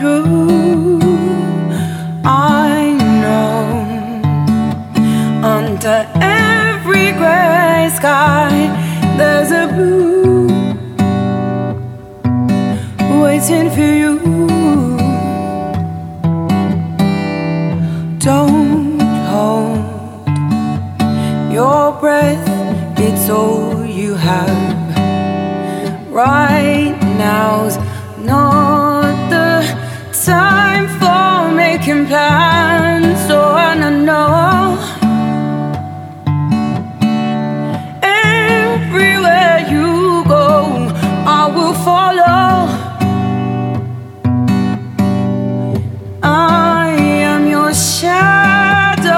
blue. I know under every gray sky there's a blue waiting for you. Don't hold your breath, it's all you have. Right follow. I am your shadow.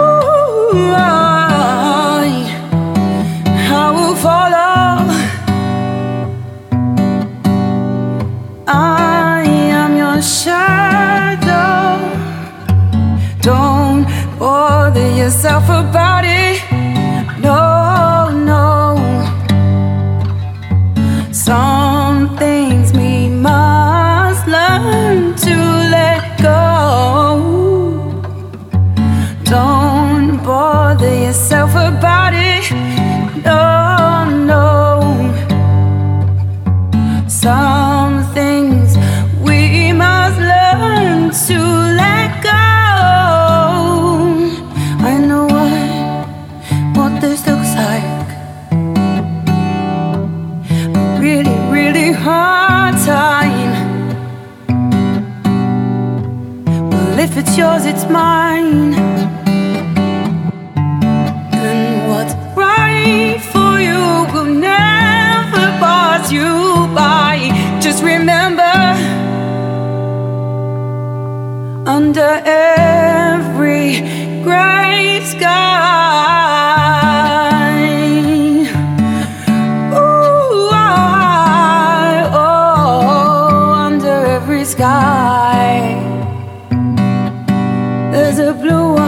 Ooh, I, I will follow. I am your shadow. Don't bother yourself about it. If it's yours, it's mine. And what's right for you will never pass you by. Just remember, under every gray sky. Ooh, I, oh, under every sky the blue